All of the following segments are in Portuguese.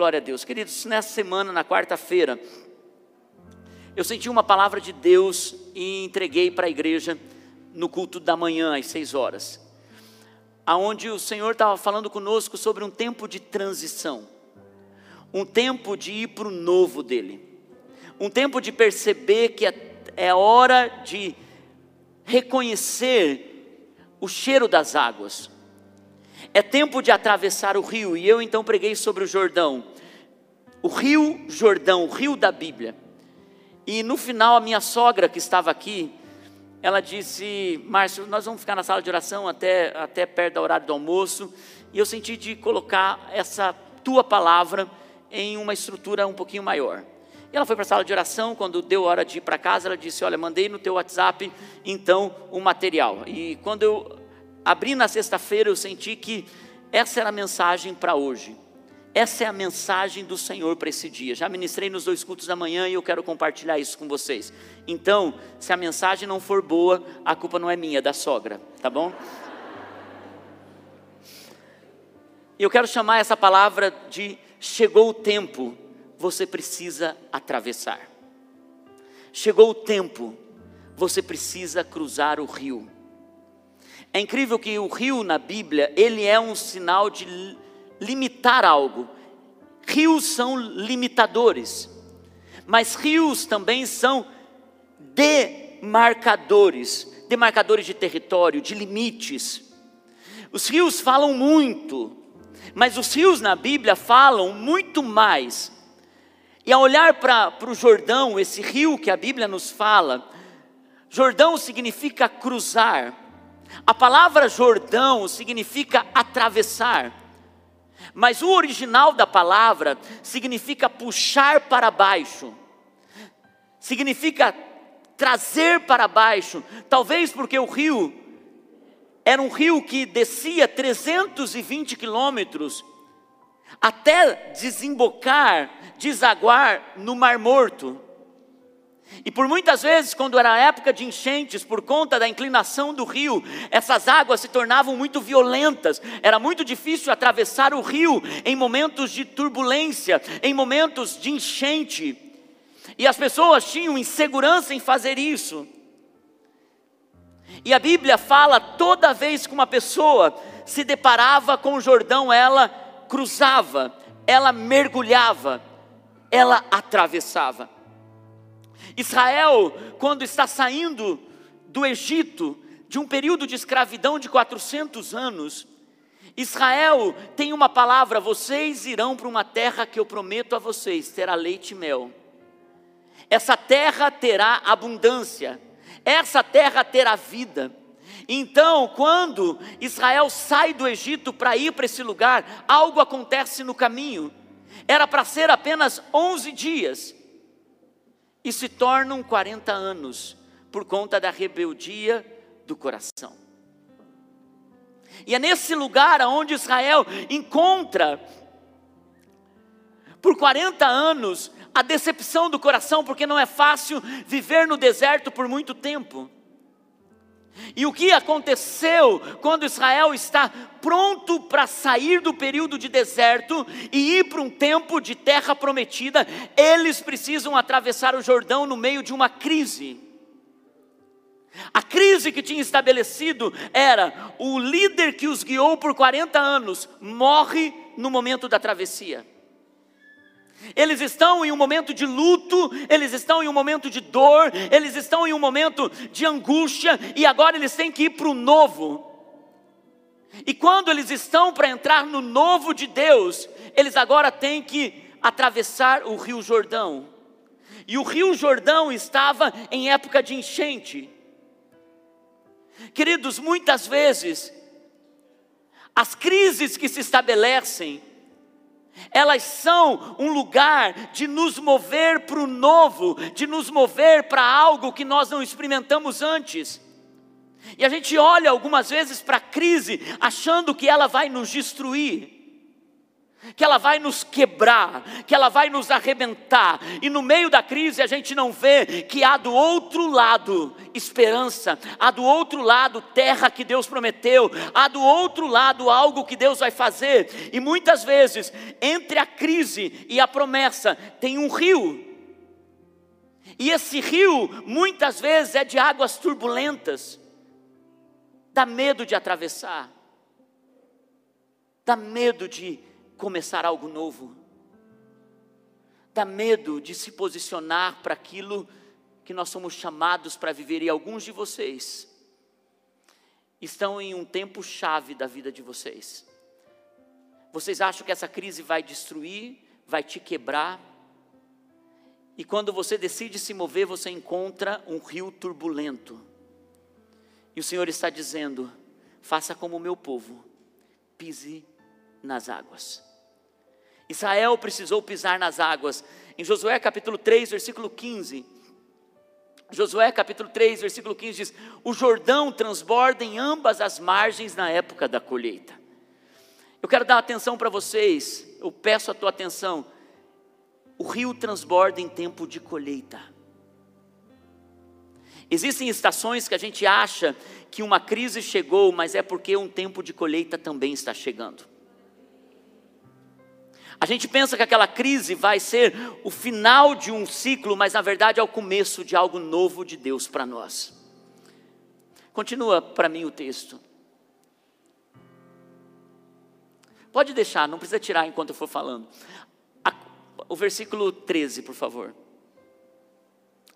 Glória a Deus. Queridos, nessa semana, na quarta-feira, eu senti uma palavra de Deus e entreguei para a igreja no culto da manhã, às seis horas, aonde o Senhor estava falando conosco sobre um tempo de transição, um tempo de ir para o novo dele, um tempo de perceber que é, é hora de reconhecer o cheiro das águas, é tempo de atravessar o rio, e eu então preguei sobre o Jordão, o rio Jordão, o rio da Bíblia. E no final, a minha sogra que estava aqui, ela disse: Márcio, nós vamos ficar na sala de oração até, até perto do horário do almoço, e eu senti de colocar essa tua palavra em uma estrutura um pouquinho maior. E ela foi para a sala de oração, quando deu hora de ir para casa, ela disse: Olha, mandei no teu WhatsApp então o material. E quando eu abri na sexta-feira, eu senti que essa era a mensagem para hoje. Essa é a mensagem do Senhor para esse dia. Já ministrei nos dois cultos da manhã e eu quero compartilhar isso com vocês. Então, se a mensagem não for boa, a culpa não é minha, é da sogra, tá bom? Eu quero chamar essa palavra de chegou o tempo, você precisa atravessar. Chegou o tempo, você precisa cruzar o rio. É incrível que o rio na Bíblia, ele é um sinal de limitar algo. Rios são limitadores, mas rios também são demarcadores, demarcadores de território, de limites. Os rios falam muito, mas os rios na Bíblia falam muito mais. E ao olhar para o Jordão, esse rio que a Bíblia nos fala, Jordão significa cruzar, a palavra Jordão significa atravessar, mas o original da palavra significa puxar para baixo, significa trazer para baixo, talvez porque o rio era um rio que descia 320 quilômetros até desembocar, desaguar no Mar Morto. E por muitas vezes, quando era época de enchentes, por conta da inclinação do rio, essas águas se tornavam muito violentas, era muito difícil atravessar o rio em momentos de turbulência, em momentos de enchente, e as pessoas tinham insegurança em fazer isso. E a Bíblia fala: toda vez que uma pessoa se deparava com o Jordão, ela cruzava, ela mergulhava, ela atravessava. Israel, quando está saindo do Egito, de um período de escravidão de 400 anos, Israel tem uma palavra: vocês irão para uma terra que eu prometo a vocês, terá leite e mel. Essa terra terá abundância, essa terra terá vida. Então, quando Israel sai do Egito para ir para esse lugar, algo acontece no caminho. Era para ser apenas 11 dias, e se tornam 40 anos por conta da rebeldia do coração. E é nesse lugar onde Israel encontra, por 40 anos, a decepção do coração, porque não é fácil viver no deserto por muito tempo. E o que aconteceu quando Israel está pronto para sair do período de deserto e ir para um tempo de terra prometida? Eles precisam atravessar o Jordão no meio de uma crise. A crise que tinha estabelecido era o líder que os guiou por 40 anos morre no momento da travessia. Eles estão em um momento de luto, eles estão em um momento de dor, eles estão em um momento de angústia, e agora eles têm que ir para o novo. E quando eles estão para entrar no novo de Deus, eles agora têm que atravessar o Rio Jordão. E o Rio Jordão estava em época de enchente. Queridos, muitas vezes, as crises que se estabelecem, elas são um lugar de nos mover para o novo, de nos mover para algo que nós não experimentamos antes. E a gente olha algumas vezes para a crise achando que ela vai nos destruir. Que ela vai nos quebrar, que ela vai nos arrebentar, e no meio da crise a gente não vê que há do outro lado esperança, há do outro lado terra que Deus prometeu, há do outro lado algo que Deus vai fazer, e muitas vezes entre a crise e a promessa tem um rio, e esse rio muitas vezes é de águas turbulentas, dá medo de atravessar, dá medo de começar algo novo. Dá medo de se posicionar para aquilo que nós somos chamados para viver, e alguns de vocês estão em um tempo chave da vida de vocês. Vocês acham que essa crise vai destruir, vai te quebrar, e quando você decide se mover, você encontra um rio turbulento. E o Senhor está dizendo: faça como o meu povo, pise nas águas. Israel precisou pisar nas águas. Em Josué capítulo 3, versículo 15. Josué capítulo 3, versículo 15 diz: O Jordão transborda em ambas as margens na época da colheita. Eu quero dar atenção para vocês, eu peço a tua atenção. O rio transborda em tempo de colheita. Existem estações que a gente acha que uma crise chegou, mas é porque um tempo de colheita também está chegando. A gente pensa que aquela crise vai ser o final de um ciclo, mas na verdade é o começo de algo novo de Deus para nós. Continua para mim o texto. Pode deixar, não precisa tirar enquanto eu for falando. o versículo 13, por favor.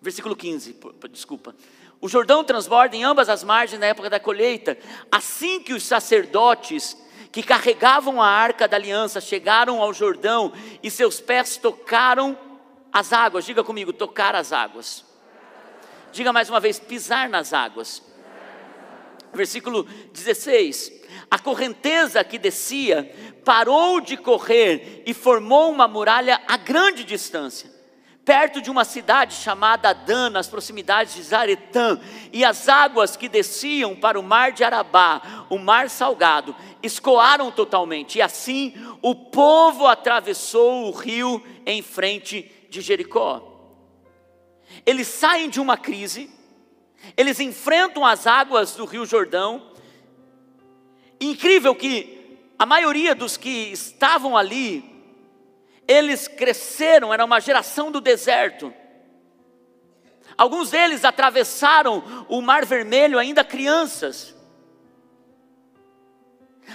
Versículo 15, desculpa. O Jordão transborda em ambas as margens na época da colheita, assim que os sacerdotes que carregavam a arca da aliança chegaram ao Jordão e seus pés tocaram as águas. Diga comigo, tocar as águas. Diga mais uma vez, pisar nas águas. Versículo 16: A correnteza que descia parou de correr e formou uma muralha a grande distância perto de uma cidade chamada Dan, nas proximidades de Zaretã, e as águas que desciam para o mar de Arabá, o mar salgado, escoaram totalmente, e assim o povo atravessou o rio em frente de Jericó. Eles saem de uma crise, eles enfrentam as águas do rio Jordão, incrível que a maioria dos que estavam ali eles cresceram, era uma geração do deserto. Alguns deles atravessaram o Mar Vermelho ainda crianças.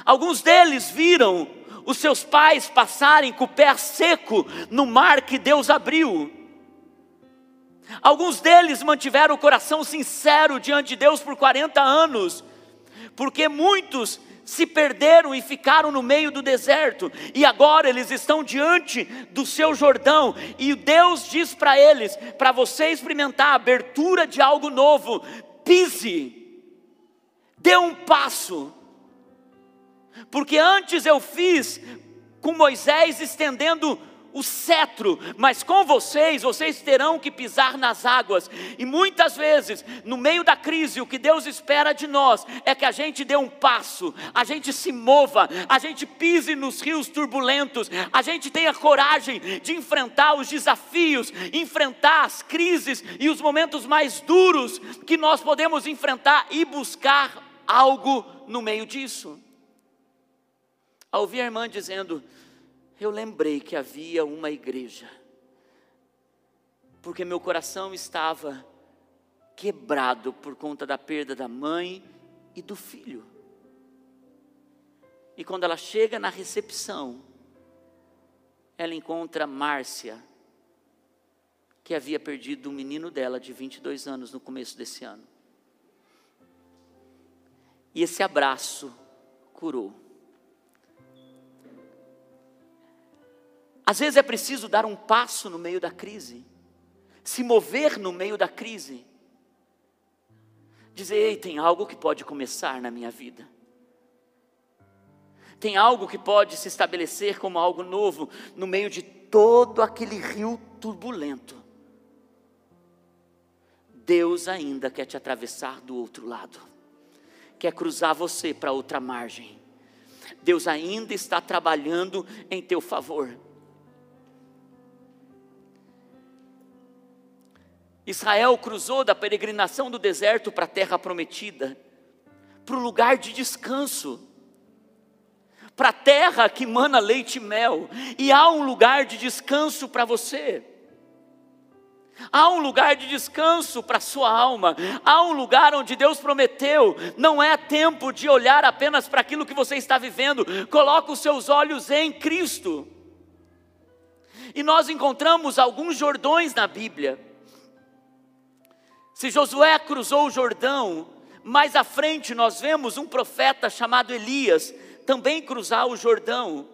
Alguns deles viram os seus pais passarem com o pé seco no mar que Deus abriu. Alguns deles mantiveram o coração sincero diante de Deus por 40 anos, porque muitos se perderam e ficaram no meio do deserto, e agora eles estão diante do seu Jordão, e Deus diz para eles: para você experimentar a abertura de algo novo, pise, dê um passo, porque antes eu fiz com Moisés estendendo o cetro, mas com vocês, vocês terão que pisar nas águas. E muitas vezes, no meio da crise, o que Deus espera de nós é que a gente dê um passo, a gente se mova, a gente pise nos rios turbulentos, a gente tenha coragem de enfrentar os desafios, enfrentar as crises e os momentos mais duros que nós podemos enfrentar e buscar algo no meio disso. Ao ouvir a irmã dizendo, eu lembrei que havia uma igreja, porque meu coração estava quebrado por conta da perda da mãe e do filho. E quando ela chega na recepção, ela encontra Márcia, que havia perdido o menino dela de 22 anos no começo desse ano. E esse abraço curou. Às vezes é preciso dar um passo no meio da crise, se mover no meio da crise, dizer: ei, tem algo que pode começar na minha vida, tem algo que pode se estabelecer como algo novo no meio de todo aquele rio turbulento. Deus ainda quer te atravessar do outro lado, quer cruzar você para outra margem Deus ainda está trabalhando em teu favor. Israel cruzou da peregrinação do deserto para a terra prometida, para o lugar de descanso, para a terra que mana leite e mel, e há um lugar de descanso para você. Há um lugar de descanso para a sua alma, há um lugar onde Deus prometeu. Não é tempo de olhar apenas para aquilo que você está vivendo, coloque os seus olhos em Cristo. E nós encontramos alguns Jordões na Bíblia. Se Josué cruzou o Jordão, mais à frente nós vemos um profeta chamado Elias também cruzar o Jordão.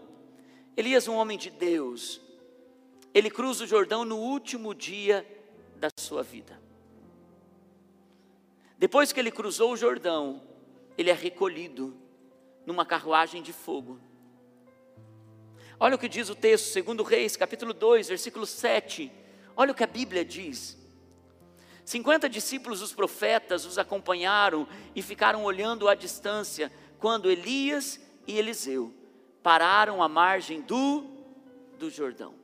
Elias, um homem de Deus, ele cruza o Jordão no último dia da sua vida. Depois que ele cruzou o Jordão, ele é recolhido numa carruagem de fogo. Olha o que diz o texto, segundo Reis, capítulo 2, versículo 7. Olha o que a Bíblia diz. 50 discípulos dos profetas os acompanharam e ficaram olhando à distância, quando Elias e Eliseu pararam à margem do, do Jordão.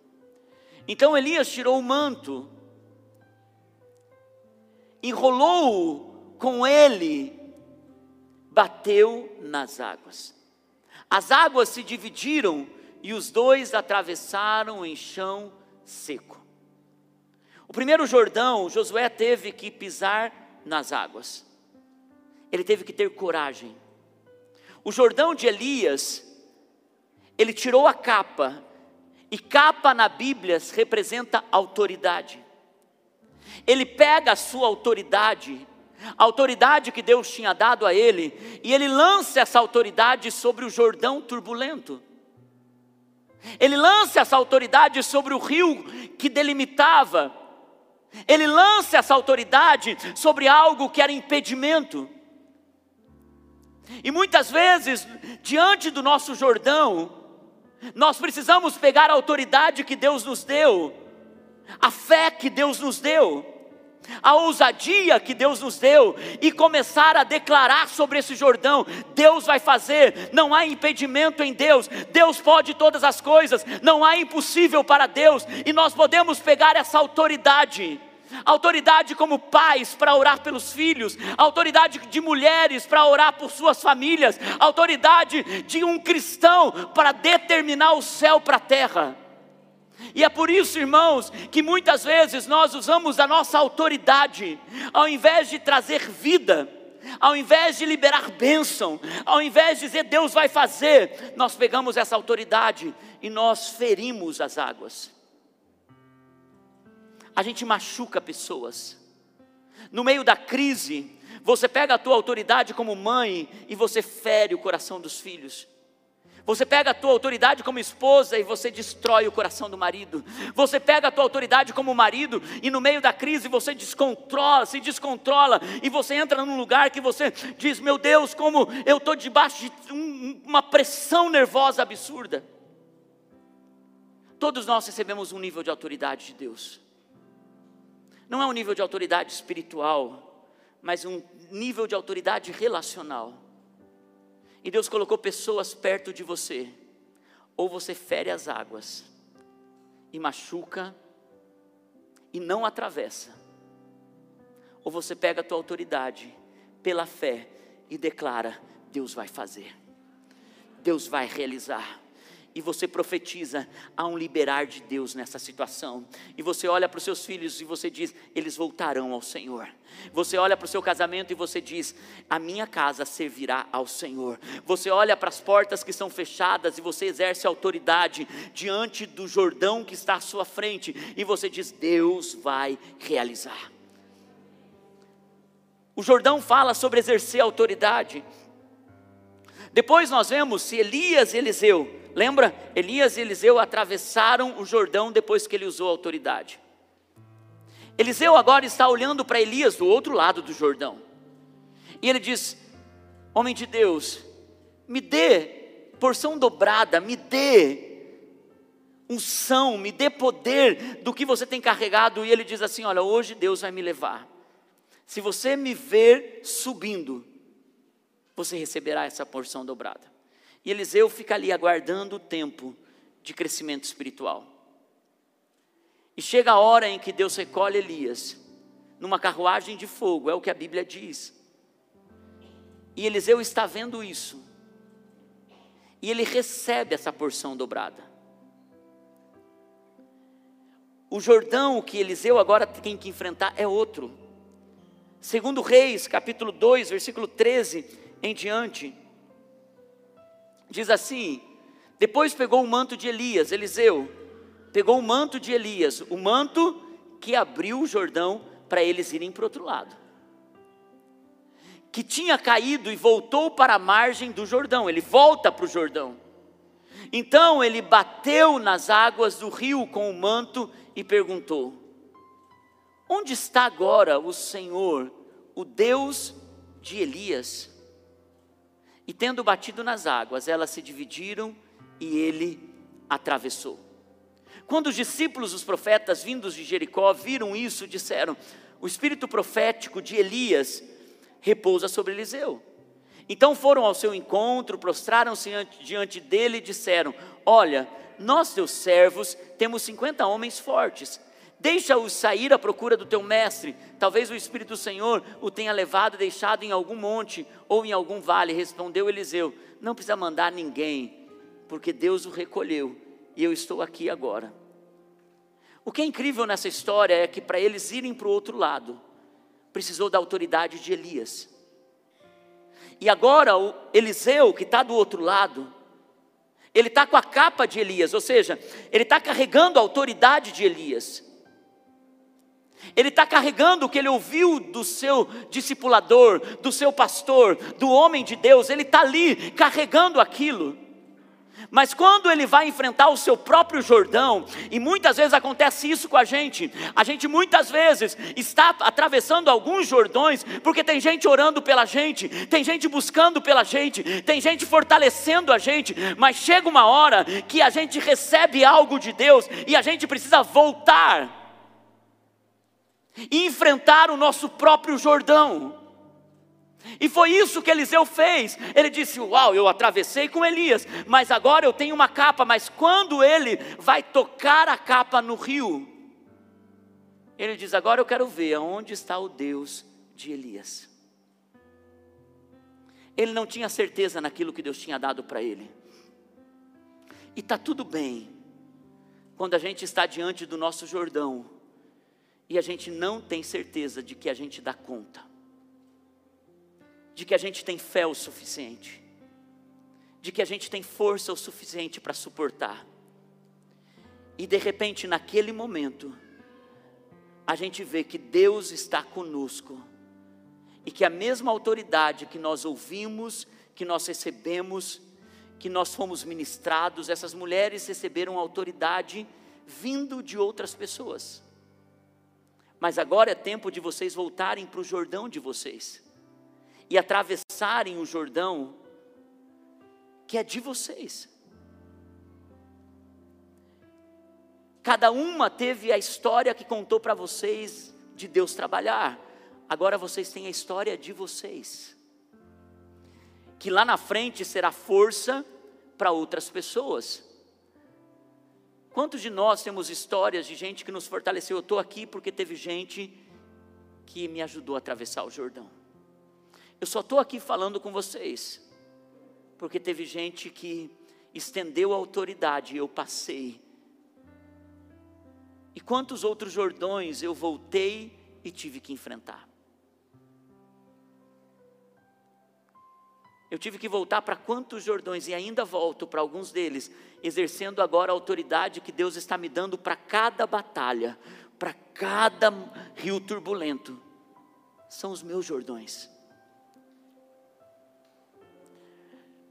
Então Elias tirou o manto enrolou-o com ele, bateu nas águas. As águas se dividiram e os dois atravessaram em chão seco. O primeiro Jordão, Josué teve que pisar nas águas. Ele teve que ter coragem. O Jordão de Elias, ele tirou a capa, e capa na Bíblia representa autoridade ele pega a sua autoridade, a autoridade que Deus tinha dado a ele, e ele lança essa autoridade sobre o Jordão turbulento. Ele lança essa autoridade sobre o rio que delimitava. Ele lança essa autoridade sobre algo que era impedimento. E muitas vezes, diante do nosso Jordão, nós precisamos pegar a autoridade que Deus nos deu a fé que Deus nos deu, a ousadia que Deus nos deu e começar a declarar sobre esse Jordão: Deus vai fazer, não há impedimento em Deus, Deus pode todas as coisas, não há impossível para Deus, e nós podemos pegar essa autoridade. Autoridade como pais para orar pelos filhos, autoridade de mulheres para orar por suas famílias, autoridade de um cristão para determinar o céu para a terra. E é por isso, irmãos, que muitas vezes nós usamos a nossa autoridade, ao invés de trazer vida, ao invés de liberar bênção, ao invés de dizer Deus vai fazer, nós pegamos essa autoridade e nós ferimos as águas. A gente machuca pessoas. No meio da crise, você pega a tua autoridade como mãe e você fere o coração dos filhos. Você pega a tua autoridade como esposa e você destrói o coração do marido. Você pega a tua autoridade como marido e no meio da crise você descontrola, se descontrola e você entra num lugar que você diz: Meu Deus, como eu estou debaixo de um, uma pressão nervosa absurda. Todos nós recebemos um nível de autoridade de Deus. Não é um nível de autoridade espiritual, mas um nível de autoridade relacional. E Deus colocou pessoas perto de você. Ou você fere as águas e machuca e não atravessa. Ou você pega a tua autoridade pela fé e declara: Deus vai fazer. Deus vai realizar e você profetiza há um liberar de Deus nessa situação. E você olha para os seus filhos e você diz: eles voltarão ao Senhor. Você olha para o seu casamento e você diz: a minha casa servirá ao Senhor. Você olha para as portas que estão fechadas e você exerce autoridade diante do Jordão que está à sua frente e você diz: Deus vai realizar. O Jordão fala sobre exercer autoridade. Depois nós vemos Elias e Eliseu Lembra? Elias e Eliseu atravessaram o Jordão depois que ele usou a autoridade. Eliseu agora está olhando para Elias do outro lado do Jordão. E ele diz: Homem de Deus, me dê porção dobrada, me dê unção, me dê poder do que você tem carregado. E ele diz assim: Olha, hoje Deus vai me levar. Se você me ver subindo, você receberá essa porção dobrada. E Eliseu fica ali aguardando o tempo de crescimento espiritual. E chega a hora em que Deus recolhe Elias numa carruagem de fogo, é o que a Bíblia diz. E Eliseu está vendo isso. E ele recebe essa porção dobrada. O Jordão que Eliseu agora tem que enfrentar é outro. Segundo Reis, capítulo 2, versículo 13 em diante, diz assim: Depois pegou o manto de Elias, Eliseu, pegou o manto de Elias, o manto que abriu o Jordão para eles irem para o outro lado. Que tinha caído e voltou para a margem do Jordão, ele volta para o Jordão. Então ele bateu nas águas do rio com o manto e perguntou: Onde está agora o Senhor, o Deus de Elias? E tendo batido nas águas, elas se dividiram e ele atravessou. Quando os discípulos, os profetas vindos de Jericó, viram isso, disseram: O espírito profético de Elias repousa sobre Eliseu. Então foram ao seu encontro, prostraram-se diante dele e disseram: Olha, nós, teus servos, temos cinquenta homens fortes. Deixa-os sair à procura do teu mestre. Talvez o Espírito do Senhor o tenha levado e deixado em algum monte ou em algum vale. Respondeu Eliseu: Não precisa mandar ninguém, porque Deus o recolheu e eu estou aqui agora. O que é incrível nessa história é que para eles irem para o outro lado, precisou da autoridade de Elias. E agora o Eliseu, que está do outro lado, ele está com a capa de Elias, ou seja, ele está carregando a autoridade de Elias. Ele está carregando o que ele ouviu do seu discipulador, do seu pastor, do homem de Deus, ele está ali carregando aquilo. Mas quando ele vai enfrentar o seu próprio Jordão, e muitas vezes acontece isso com a gente, a gente muitas vezes está atravessando alguns Jordões, porque tem gente orando pela gente, tem gente buscando pela gente, tem gente fortalecendo a gente, mas chega uma hora que a gente recebe algo de Deus e a gente precisa voltar e enfrentar o nosso próprio Jordão. E foi isso que Eliseu fez. Ele disse: Uau, eu atravessei com Elias, mas agora eu tenho uma capa. Mas quando ele vai tocar a capa no rio, ele diz: Agora eu quero ver aonde está o Deus de Elias. Ele não tinha certeza naquilo que Deus tinha dado para ele. E está tudo bem, quando a gente está diante do nosso Jordão e a gente não tem certeza de que a gente dá conta, de que a gente tem fé o suficiente, de que a gente tem força o suficiente para suportar. E de repente, naquele momento, a gente vê que Deus está conosco e que a mesma autoridade que nós ouvimos, que nós recebemos, que nós fomos ministrados, essas mulheres receberam autoridade vindo de outras pessoas. Mas agora é tempo de vocês voltarem para o Jordão de vocês e atravessarem o Jordão que é de vocês. Cada uma teve a história que contou para vocês de Deus trabalhar. Agora vocês têm a história de vocês. Que lá na frente será força para outras pessoas. Quantos de nós temos histórias de gente que nos fortaleceu? Eu estou aqui porque teve gente que me ajudou a atravessar o Jordão. Eu só estou aqui falando com vocês, porque teve gente que estendeu a autoridade e eu passei. E quantos outros Jordões eu voltei e tive que enfrentar? Eu tive que voltar para quantos Jordões e ainda volto para alguns deles, exercendo agora a autoridade que Deus está me dando para cada batalha, para cada rio turbulento. São os meus Jordões.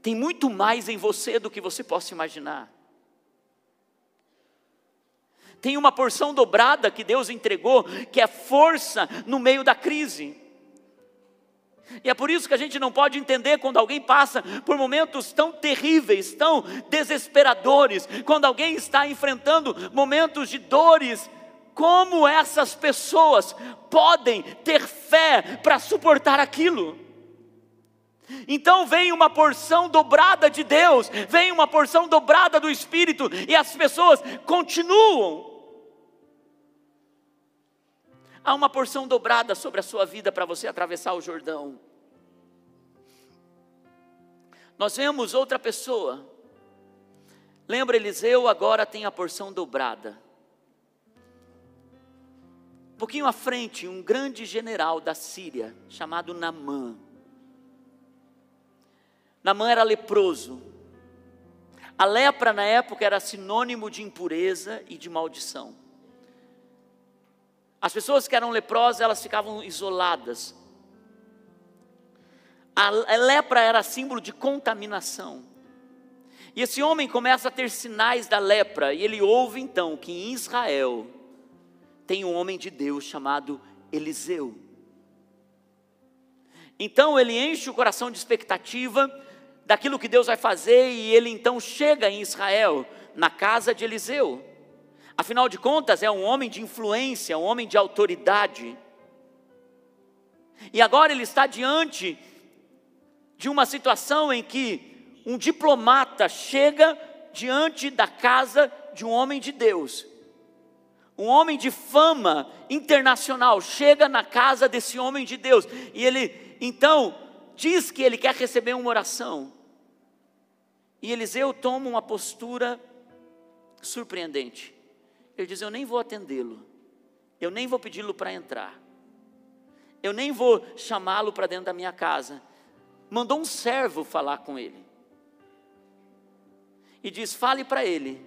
Tem muito mais em você do que você possa imaginar. Tem uma porção dobrada que Deus entregou, que é força no meio da crise. E é por isso que a gente não pode entender quando alguém passa por momentos tão terríveis, tão desesperadores, quando alguém está enfrentando momentos de dores, como essas pessoas podem ter fé para suportar aquilo. Então vem uma porção dobrada de Deus, vem uma porção dobrada do Espírito, e as pessoas continuam. Há uma porção dobrada sobre a sua vida para você atravessar o Jordão. Nós vemos outra pessoa. Lembra, Eliseu agora tem a porção dobrada. Um pouquinho à frente, um grande general da Síria, chamado Namã. Namã era leproso. A lepra na época era sinônimo de impureza e de maldição. As pessoas que eram leprosas, elas ficavam isoladas. A lepra era símbolo de contaminação. E esse homem começa a ter sinais da lepra, e ele ouve então que em Israel tem um homem de Deus chamado Eliseu. Então ele enche o coração de expectativa, daquilo que Deus vai fazer, e ele então chega em Israel, na casa de Eliseu. Afinal de contas, é um homem de influência, um homem de autoridade. E agora ele está diante de uma situação em que um diplomata chega diante da casa de um homem de Deus. Um homem de fama internacional chega na casa desse homem de Deus e ele então diz que ele quer receber uma oração. E Eliseu toma uma postura surpreendente. Ele diz: Eu nem vou atendê-lo, eu nem vou pedi-lo para entrar, eu nem vou chamá-lo para dentro da minha casa. Mandou um servo falar com ele. E diz: Fale para ele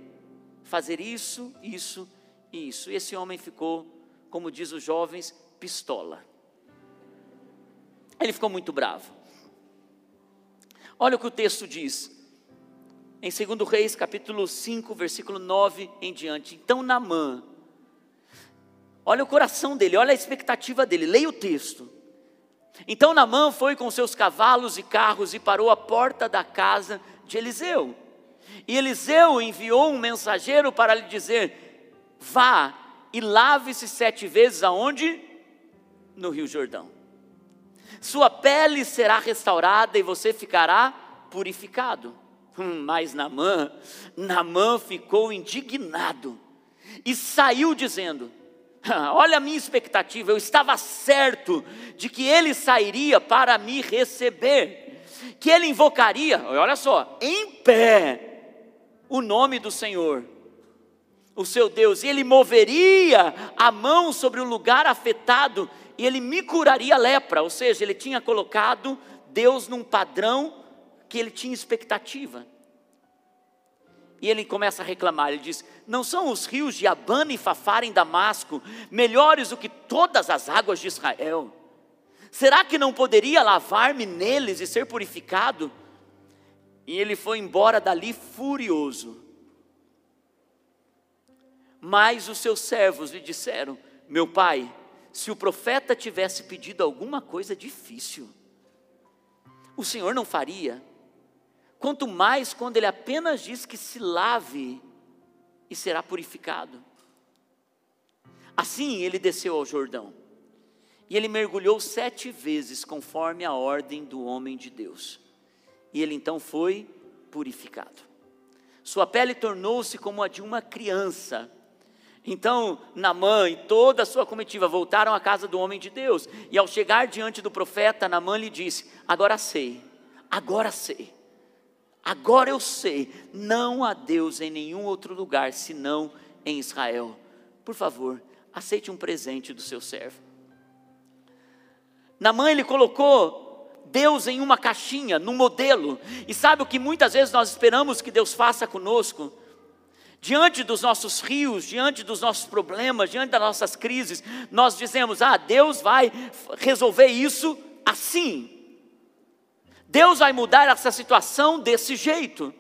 fazer isso, isso e isso. E esse homem ficou, como diz os jovens, pistola. Ele ficou muito bravo. Olha o que o texto diz. Em 2 Reis, capítulo 5, versículo 9 em diante. Então Namã, olha o coração dele, olha a expectativa dele, leia o texto. Então Namã foi com seus cavalos e carros e parou à porta da casa de Eliseu. E Eliseu enviou um mensageiro para lhe dizer: Vá e lave-se sete vezes aonde? No Rio Jordão sua pele será restaurada e você ficará purificado. Mas Namã, Namã ficou indignado e saiu dizendo: Olha a minha expectativa, eu estava certo de que ele sairia para me receber, que ele invocaria, olha só, em pé, o nome do Senhor, o seu Deus, e ele moveria a mão sobre o lugar afetado e ele me curaria a lepra, ou seja, ele tinha colocado Deus num padrão que ele tinha expectativa. E ele começa a reclamar, ele diz: Não são os rios de Abana e Fafara em Damasco melhores do que todas as águas de Israel? Será que não poderia lavar-me neles e ser purificado? E ele foi embora dali furioso. Mas os seus servos lhe disseram: Meu pai, se o profeta tivesse pedido alguma coisa difícil, o Senhor não faria. Quanto mais quando ele apenas diz que se lave e será purificado. Assim ele desceu ao Jordão e ele mergulhou sete vezes conforme a ordem do homem de Deus. E ele então foi purificado. Sua pele tornou-se como a de uma criança então, Namã e toda a sua comitiva voltaram à casa do homem de Deus. E ao chegar diante do profeta, Namã lhe disse: Agora sei, agora sei, agora eu sei, não há Deus em nenhum outro lugar senão em Israel. Por favor, aceite um presente do seu servo. Namã ele colocou Deus em uma caixinha, num modelo. E sabe o que muitas vezes nós esperamos que Deus faça conosco? diante dos nossos rios, diante dos nossos problemas, diante das nossas crises, nós dizemos: ah, Deus vai resolver isso assim. Deus vai mudar essa situação desse jeito.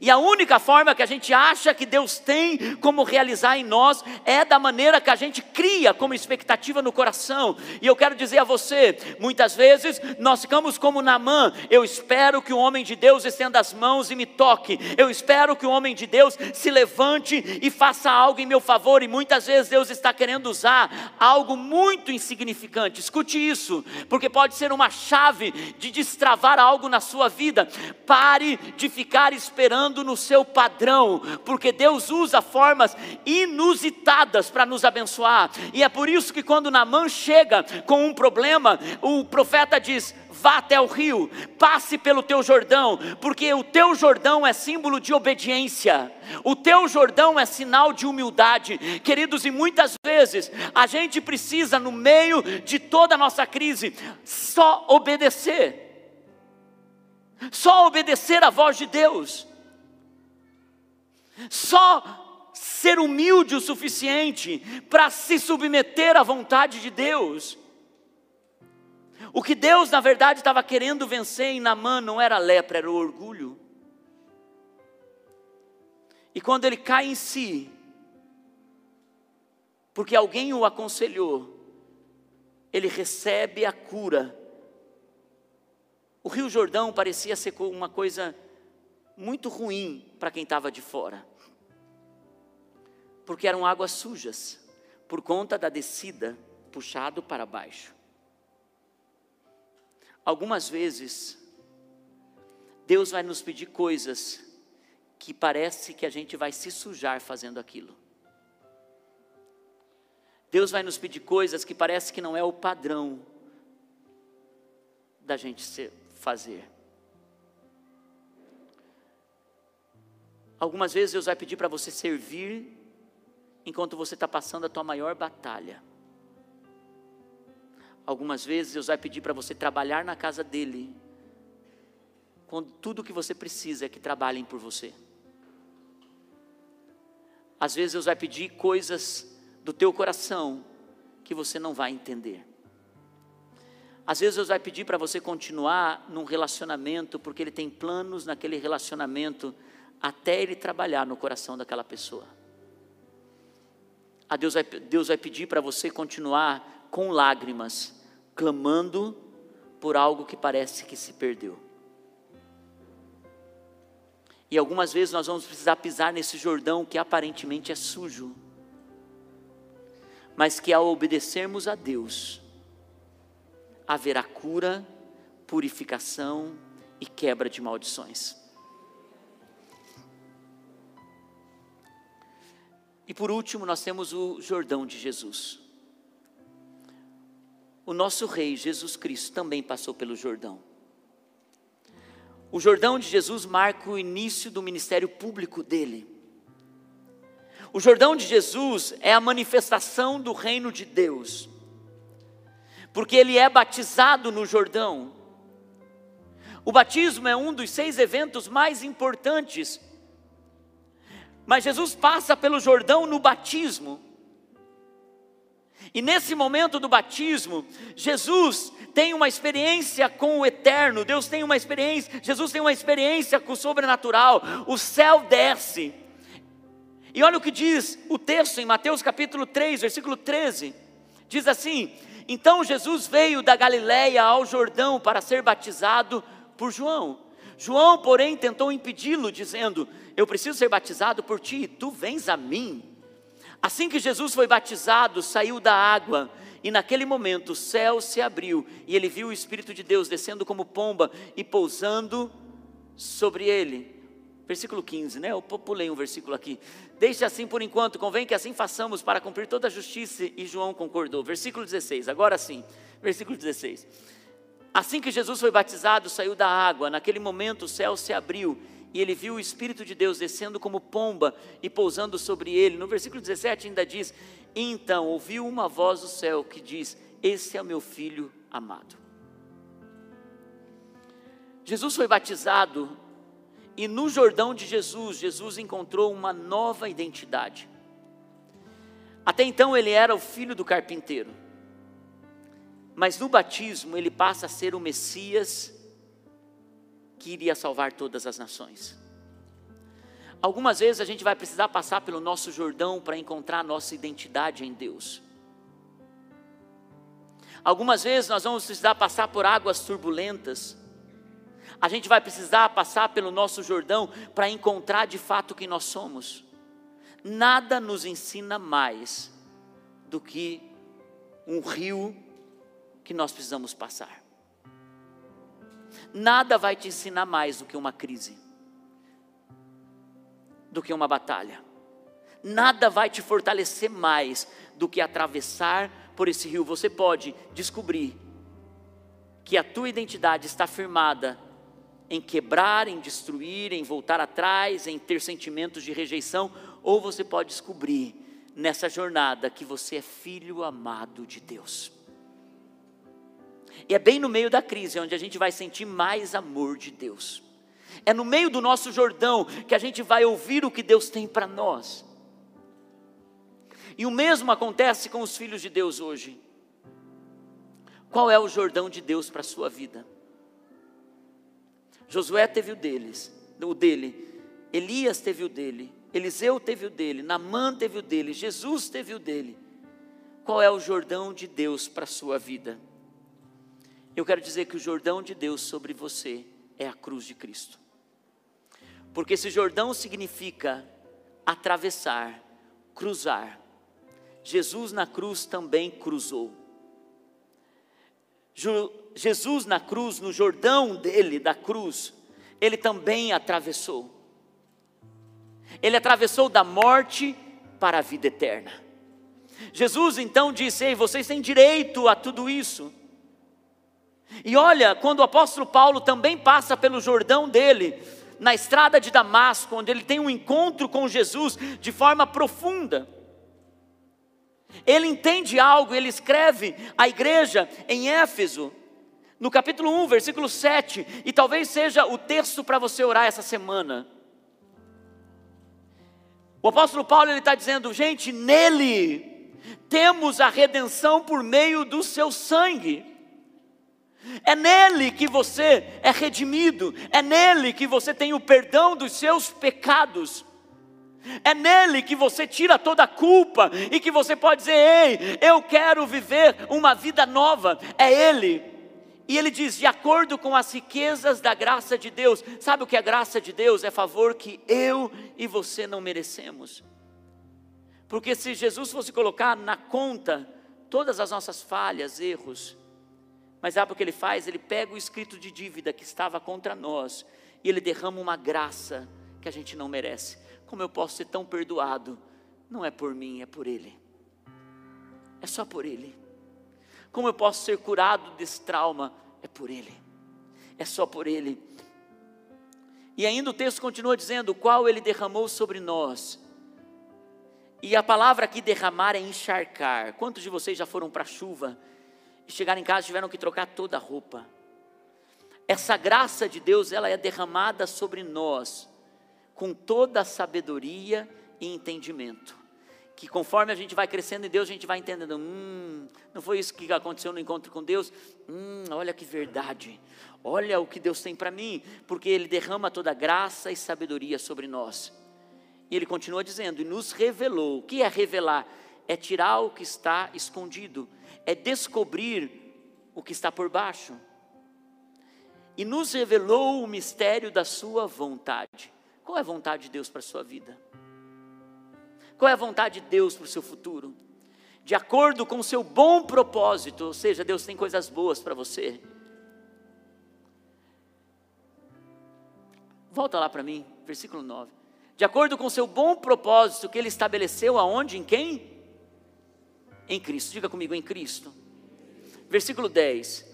E a única forma que a gente acha que Deus tem como realizar em nós é da maneira que a gente cria como expectativa no coração. E eu quero dizer a você, muitas vezes nós ficamos como Namã, eu espero que o homem de Deus estenda as mãos e me toque. Eu espero que o homem de Deus se levante e faça algo em meu favor e muitas vezes Deus está querendo usar algo muito insignificante. Escute isso, porque pode ser uma chave de destravar algo na sua vida. Pare de ficar esperando esperando no seu padrão, porque Deus usa formas inusitadas para nos abençoar. E é por isso que quando Namã chega com um problema, o profeta diz: vá até o rio, passe pelo teu Jordão, porque o teu Jordão é símbolo de obediência, o teu Jordão é sinal de humildade, queridos, e muitas vezes a gente precisa, no meio de toda a nossa crise, só obedecer, só obedecer a voz de Deus. Só ser humilde o suficiente para se submeter à vontade de Deus. O que Deus, na verdade, estava querendo vencer em Namã não era lepra, era o orgulho. E quando ele cai em si, porque alguém o aconselhou, ele recebe a cura. O Rio Jordão parecia ser uma coisa muito ruim para quem estava de fora, porque eram águas sujas, por conta da descida puxado para baixo. Algumas vezes, Deus vai nos pedir coisas que parece que a gente vai se sujar fazendo aquilo. Deus vai nos pedir coisas que parece que não é o padrão da gente fazer. Algumas vezes Deus vai pedir para você servir enquanto você está passando a tua maior batalha. Algumas vezes Deus vai pedir para você trabalhar na casa dele, quando tudo o que você precisa é que trabalhem por você. Às vezes Deus vai pedir coisas do teu coração que você não vai entender. Às vezes Deus vai pedir para você continuar num relacionamento porque Ele tem planos naquele relacionamento até ele trabalhar no coração daquela pessoa. Deus vai, Deus vai pedir para você continuar com lágrimas, clamando por algo que parece que se perdeu. E algumas vezes nós vamos precisar pisar nesse Jordão que aparentemente é sujo, mas que ao obedecermos a Deus, haverá cura, purificação e quebra de maldições. E por último, nós temos o Jordão de Jesus. O nosso Rei Jesus Cristo também passou pelo Jordão. O Jordão de Jesus marca o início do ministério público dele. O Jordão de Jesus é a manifestação do reino de Deus, porque ele é batizado no Jordão. O batismo é um dos seis eventos mais importantes mas Jesus passa pelo Jordão no batismo. E nesse momento do batismo, Jesus tem uma experiência com o eterno, Deus tem uma experiência, Jesus tem uma experiência com o sobrenatural, o céu desce. E olha o que diz o texto em Mateus capítulo 3, versículo 13: diz assim: Então Jesus veio da Galiléia ao Jordão para ser batizado por João. João, porém, tentou impedi-lo, dizendo: Eu preciso ser batizado por ti, tu vens a mim. Assim que Jesus foi batizado, saiu da água, e naquele momento o céu se abriu, e ele viu o Espírito de Deus descendo como pomba e pousando sobre ele. Versículo 15, né? Eu pulei um versículo aqui. Deixe assim por enquanto, convém que assim façamos para cumprir toda a justiça. E João concordou. Versículo 16, agora sim. Versículo 16. Assim que Jesus foi batizado, saiu da água, naquele momento o céu se abriu e ele viu o Espírito de Deus descendo como pomba e pousando sobre ele. No versículo 17 ainda diz: Então ouviu uma voz do céu que diz: Esse é o meu filho amado. Jesus foi batizado e no Jordão de Jesus, Jesus encontrou uma nova identidade. Até então ele era o filho do carpinteiro. Mas no batismo ele passa a ser o Messias que iria salvar todas as nações. Algumas vezes a gente vai precisar passar pelo nosso Jordão para encontrar a nossa identidade em Deus. Algumas vezes nós vamos precisar passar por águas turbulentas. A gente vai precisar passar pelo nosso Jordão para encontrar de fato quem nós somos. Nada nos ensina mais do que um rio que nós precisamos passar. Nada vai te ensinar mais do que uma crise do que uma batalha. Nada vai te fortalecer mais do que atravessar por esse rio. Você pode descobrir que a tua identidade está firmada em quebrar, em destruir, em voltar atrás, em ter sentimentos de rejeição, ou você pode descobrir nessa jornada que você é filho amado de Deus. E é bem no meio da crise onde a gente vai sentir mais amor de Deus. É no meio do nosso Jordão que a gente vai ouvir o que Deus tem para nós. E o mesmo acontece com os filhos de Deus hoje. Qual é o Jordão de Deus para a sua vida? Josué teve o deles, o dele, Elias teve o dele, Eliseu teve o dele, Namã teve o dele, Jesus teve o dele. Qual é o Jordão de Deus para a sua vida? Eu quero dizer que o Jordão de Deus sobre você é a cruz de Cristo porque esse Jordão significa atravessar, cruzar. Jesus na cruz também cruzou. Jesus na cruz, no Jordão dele, da cruz, ele também atravessou. Ele atravessou da morte para a vida eterna. Jesus então disse: Ei, vocês têm direito a tudo isso. E olha, quando o apóstolo Paulo também passa pelo Jordão dele, na estrada de Damasco, onde ele tem um encontro com Jesus de forma profunda. Ele entende algo, ele escreve à igreja em Éfeso, no capítulo 1, versículo 7, e talvez seja o texto para você orar essa semana. O apóstolo Paulo ele está dizendo, gente, nele temos a redenção por meio do seu sangue. É nele que você é redimido, é nele que você tem o perdão dos seus pecados. É nele que você tira toda a culpa e que você pode dizer: Ei, eu quero viver uma vida nova. É Ele. E ele diz: de acordo com as riquezas da graça de Deus. Sabe o que é graça de Deus? É favor que eu e você não merecemos. Porque se Jesus fosse colocar na conta todas as nossas falhas, erros, mas sabe o que ele faz? Ele pega o escrito de dívida que estava contra nós e ele derrama uma graça que a gente não merece. Como eu posso ser tão perdoado? Não é por mim, é por ele. É só por ele. Como eu posso ser curado desse trauma? É por ele. É só por ele. E ainda o texto continua dizendo: o qual ele derramou sobre nós. E a palavra aqui derramar é encharcar. Quantos de vocês já foram para a chuva e chegaram em casa tiveram que trocar toda a roupa. Essa graça de Deus, ela é derramada sobre nós com toda a sabedoria e entendimento. Que conforme a gente vai crescendo em Deus, a gente vai entendendo, hum, não foi isso que aconteceu no encontro com Deus? Hum, olha que verdade. Olha o que Deus tem para mim, porque ele derrama toda graça e sabedoria sobre nós. E ele continua dizendo, e nos revelou. O que é revelar? É tirar o que está escondido é descobrir o que está por baixo. E nos revelou o mistério da Sua vontade. Qual é a vontade de Deus para a sua vida? Qual é a vontade de Deus para o seu futuro? De acordo com o seu bom propósito, ou seja, Deus tem coisas boas para você. Volta lá para mim, versículo 9. De acordo com o seu bom propósito que ele estabeleceu aonde, em quem? Em Cristo. Diga comigo, em Cristo. Versículo 10.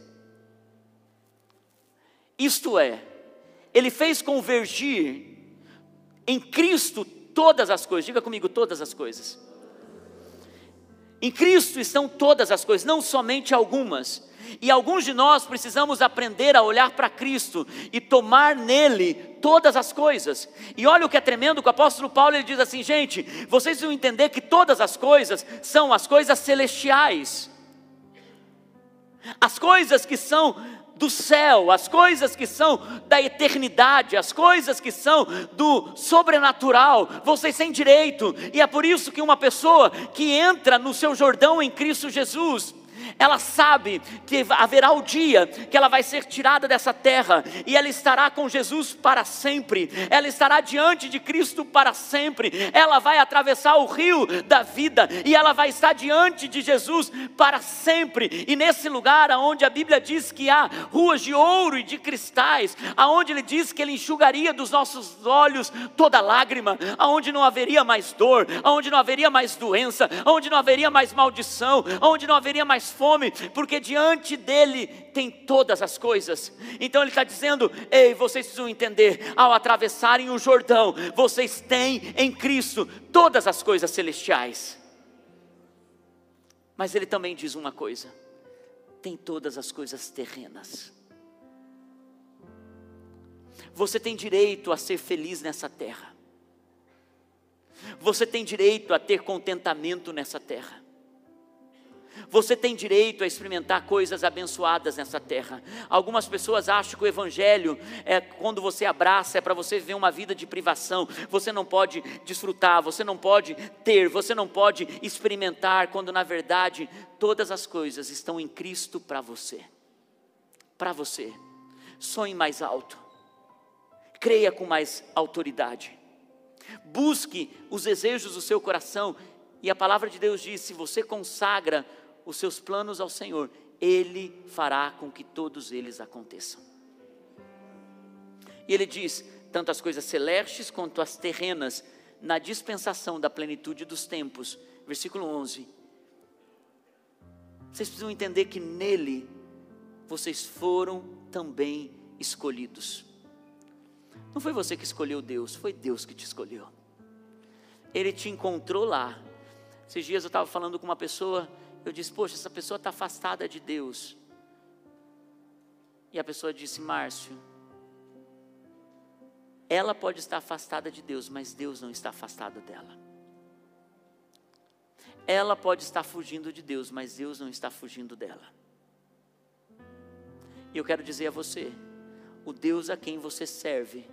Isto é, Ele fez convergir em Cristo todas as coisas. Diga comigo, todas as coisas. Em Cristo estão todas as coisas, não somente algumas. E alguns de nós precisamos aprender a olhar para Cristo e tomar nele todas as coisas. E olha o que é tremendo, que o apóstolo Paulo ele diz assim, gente, vocês vão entender que todas as coisas são as coisas celestiais. As coisas que são do céu, as coisas que são da eternidade, as coisas que são do sobrenatural, vocês têm direito, e é por isso que uma pessoa que entra no seu Jordão em Cristo Jesus, ela sabe que haverá o dia que ela vai ser tirada dessa terra e ela estará com Jesus para sempre, ela estará diante de Cristo para sempre, ela vai atravessar o rio da vida e ela vai estar diante de Jesus para sempre, e nesse lugar onde a Bíblia diz que há ruas de ouro e de cristais, aonde ele diz que ele enxugaria dos nossos olhos toda lágrima, aonde não haveria mais dor, aonde não haveria mais doença, aonde não haveria mais maldição, aonde não haveria mais fome, porque diante dele tem todas as coisas. Então ele está dizendo: ei, vocês precisam entender, ao atravessarem o Jordão, vocês têm em Cristo todas as coisas celestiais. Mas ele também diz uma coisa: tem todas as coisas terrenas. Você tem direito a ser feliz nessa terra. Você tem direito a ter contentamento nessa terra. Você tem direito a experimentar coisas abençoadas nessa terra. Algumas pessoas acham que o Evangelho é quando você abraça, é para você viver uma vida de privação. Você não pode desfrutar, você não pode ter, você não pode experimentar, quando na verdade todas as coisas estão em Cristo para você. Para você. Sonhe mais alto. Creia com mais autoridade. Busque os desejos do seu coração. E a palavra de Deus diz: se você consagra os seus planos ao Senhor, Ele fará com que todos eles aconteçam. E ele diz: tanto as coisas celestes quanto as terrenas, na dispensação da plenitude dos tempos. Versículo 11. Vocês precisam entender que nele vocês foram também escolhidos. Não foi você que escolheu Deus, foi Deus que te escolheu. Ele te encontrou lá. Esses dias eu estava falando com uma pessoa eu disse, poxa, essa pessoa está afastada de Deus. E a pessoa disse, Márcio, ela pode estar afastada de Deus, mas Deus não está afastado dela. Ela pode estar fugindo de Deus, mas Deus não está fugindo dela. E eu quero dizer a você: o Deus a quem você serve,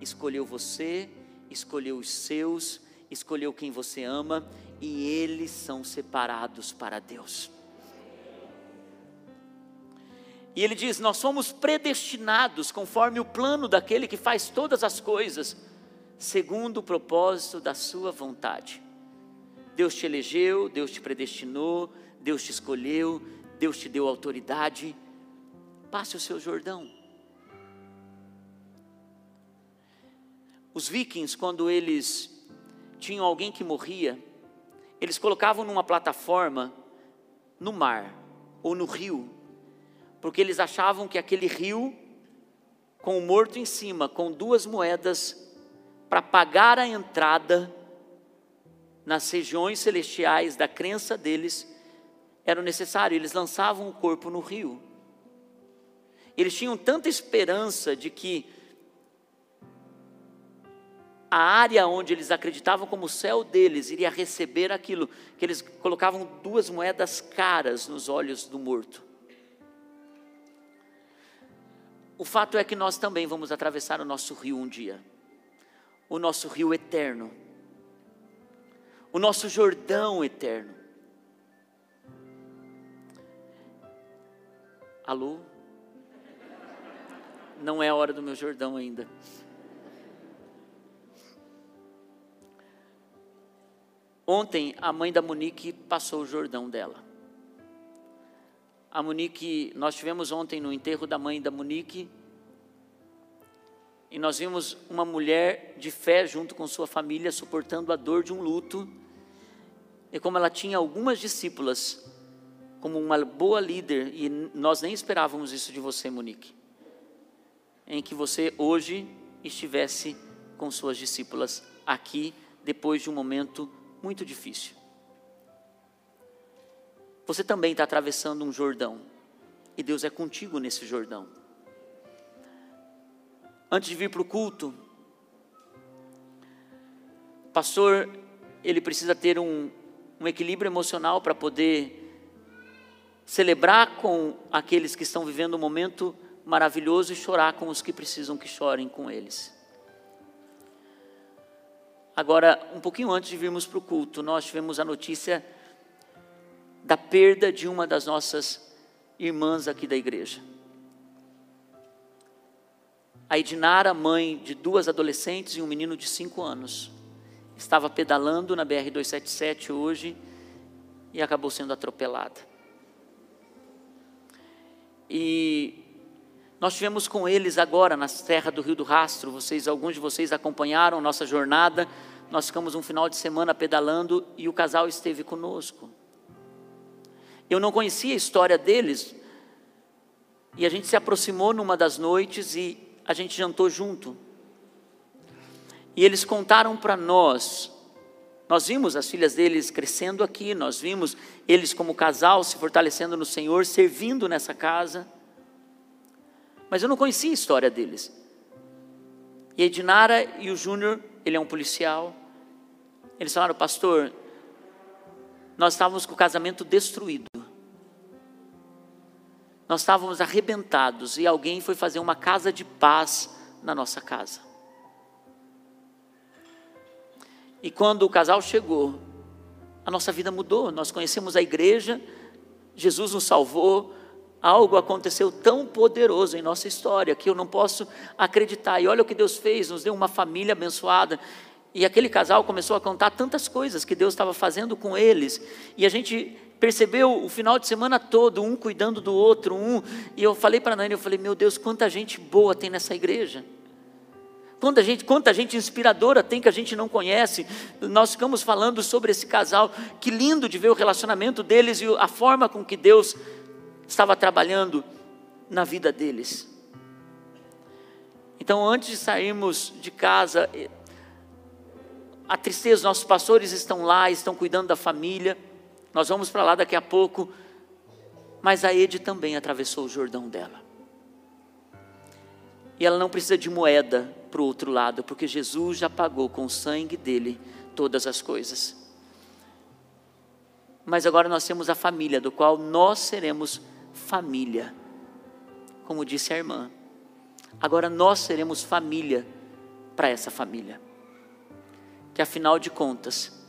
escolheu você, escolheu os seus, escolheu quem você ama e eles são separados para Deus. E ele diz: Nós somos predestinados conforme o plano daquele que faz todas as coisas, segundo o propósito da Sua vontade. Deus te elegeu, Deus te predestinou, Deus te escolheu, Deus te deu autoridade. Passe o seu Jordão. Os vikings, quando eles tinham alguém que morria, eles colocavam numa plataforma no mar ou no rio, porque eles achavam que aquele rio, com o morto em cima, com duas moedas, para pagar a entrada nas regiões celestiais da crença deles, era necessário. Eles lançavam o corpo no rio. Eles tinham tanta esperança de que a área onde eles acreditavam como o céu deles iria receber aquilo, que eles colocavam duas moedas caras nos olhos do morto. O fato é que nós também vamos atravessar o nosso rio um dia, o nosso rio eterno, o nosso Jordão eterno. Alô? Não é a hora do meu Jordão ainda. Ontem a mãe da Monique passou o Jordão dela. A Monique, nós tivemos ontem no enterro da mãe da Monique, e nós vimos uma mulher de fé junto com sua família suportando a dor de um luto. E como ela tinha algumas discípulas, como uma boa líder, e nós nem esperávamos isso de você, Monique, em que você hoje estivesse com suas discípulas aqui, depois de um momento muito difícil. Você também está atravessando um Jordão, e Deus é contigo nesse Jordão. Antes de vir para o culto, o pastor, ele precisa ter um, um equilíbrio emocional para poder celebrar com aqueles que estão vivendo um momento maravilhoso e chorar com os que precisam que chorem com eles. Agora, um pouquinho antes de virmos para o culto, nós tivemos a notícia da perda de uma das nossas irmãs aqui da igreja. A Edinara, mãe de duas adolescentes e um menino de cinco anos, estava pedalando na BR-277 hoje e acabou sendo atropelada. E nós tivemos com eles agora na Serra do Rio do Rastro. Vocês, alguns de vocês acompanharam nossa jornada. Nós ficamos um final de semana pedalando e o casal esteve conosco. Eu não conhecia a história deles. E a gente se aproximou numa das noites e a gente jantou junto. E eles contaram para nós. Nós vimos as filhas deles crescendo aqui, nós vimos eles como casal se fortalecendo no Senhor, servindo nessa casa mas eu não conhecia a história deles. E a Edinara e o Júnior, ele é um policial, eles falaram, pastor, nós estávamos com o casamento destruído. Nós estávamos arrebentados e alguém foi fazer uma casa de paz na nossa casa. E quando o casal chegou, a nossa vida mudou. Nós conhecemos a igreja, Jesus nos salvou, algo aconteceu tão poderoso em nossa história que eu não posso acreditar. E olha o que Deus fez, nos deu uma família abençoada. E aquele casal começou a contar tantas coisas que Deus estava fazendo com eles. E a gente percebeu o final de semana todo, um cuidando do outro, um. E eu falei para a Nani, eu falei, meu Deus, quanta gente boa tem nessa igreja. Quanta gente, quanta gente inspiradora tem que a gente não conhece. Nós ficamos falando sobre esse casal. Que lindo de ver o relacionamento deles e a forma com que Deus estava trabalhando na vida deles. Então, antes de sairmos de casa, a tristeza, nossos pastores estão lá, estão cuidando da família. Nós vamos para lá daqui a pouco. Mas a Ede também atravessou o Jordão dela. E ela não precisa de moeda para o outro lado, porque Jesus já pagou com o sangue dele todas as coisas. Mas agora nós temos a família, do qual nós seremos família, como disse a irmã. Agora nós seremos família para essa família. Que afinal de contas,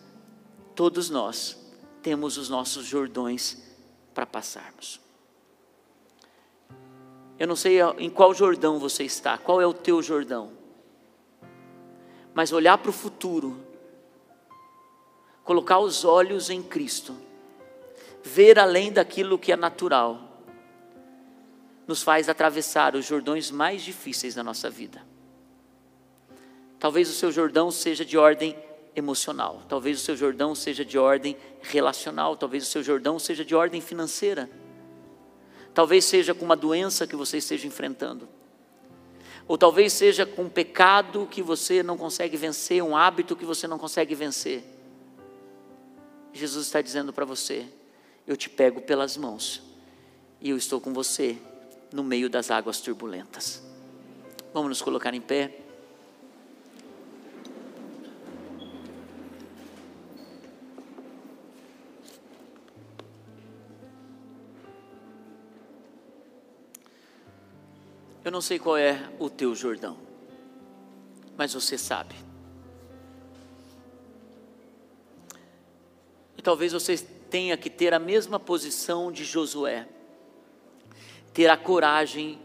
todos nós temos os nossos Jordões para passarmos. Eu não sei em qual Jordão você está, qual é o teu Jordão. Mas olhar para o futuro, colocar os olhos em Cristo, ver além daquilo que é natural nos faz atravessar os Jordões mais difíceis da nossa vida. Talvez o seu Jordão seja de ordem emocional, talvez o seu Jordão seja de ordem relacional, talvez o seu Jordão seja de ordem financeira, talvez seja com uma doença que você esteja enfrentando, ou talvez seja com um pecado que você não consegue vencer, um hábito que você não consegue vencer. Jesus está dizendo para você: Eu te pego pelas mãos e eu estou com você no meio das águas turbulentas. Vamos nos colocar em pé. Eu não sei qual é o teu Jordão, mas você sabe. E talvez você tenha que ter a mesma posição de Josué ter a coragem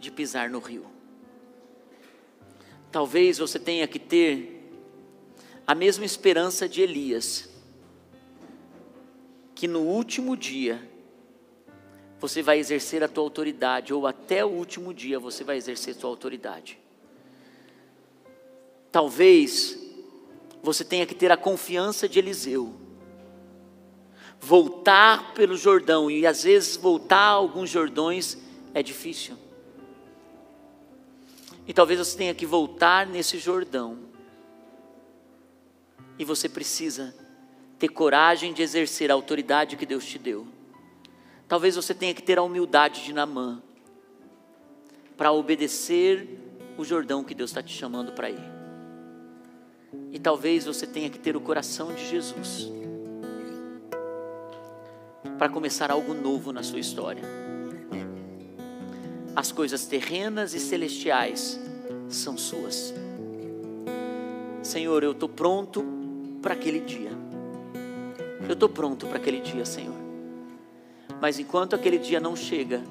de pisar no rio. Talvez você tenha que ter a mesma esperança de Elias, que no último dia você vai exercer a tua autoridade, ou até o último dia você vai exercer a tua autoridade. Talvez você tenha que ter a confiança de Eliseu, voltar pelo Jordão, e às vezes voltar alguns Jordões é difícil. E talvez você tenha que voltar nesse Jordão, e você precisa ter coragem de exercer a autoridade que Deus te deu. Talvez você tenha que ter a humildade de Namã, para obedecer o Jordão que Deus está te chamando para ir. E talvez você tenha que ter o coração de Jesus para começar algo novo na sua história. as coisas terrenas e celestiais são suas. Senhor, eu estou pronto para aquele dia. Eu estou pronto para aquele dia, Senhor. Mas enquanto aquele dia não chega,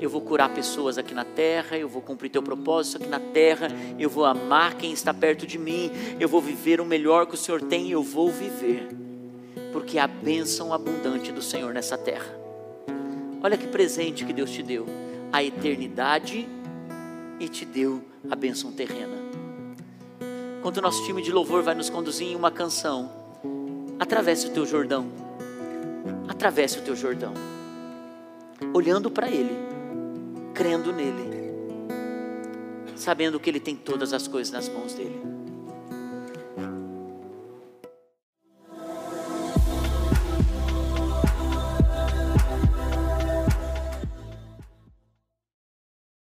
eu vou curar pessoas aqui na terra, eu vou cumprir teu propósito aqui na terra, eu vou amar quem está perto de mim, eu vou viver o melhor que o Senhor tem eu vou viver, porque a bênção abundante do Senhor nessa terra. Olha que presente que Deus te deu, a eternidade e te deu a bênção terrena. Enquanto o nosso time de louvor vai nos conduzir em uma canção, atravesse o teu Jordão, atravesse o teu Jordão, olhando para Ele crendo nele, sabendo que Ele tem todas as coisas nas mãos dele.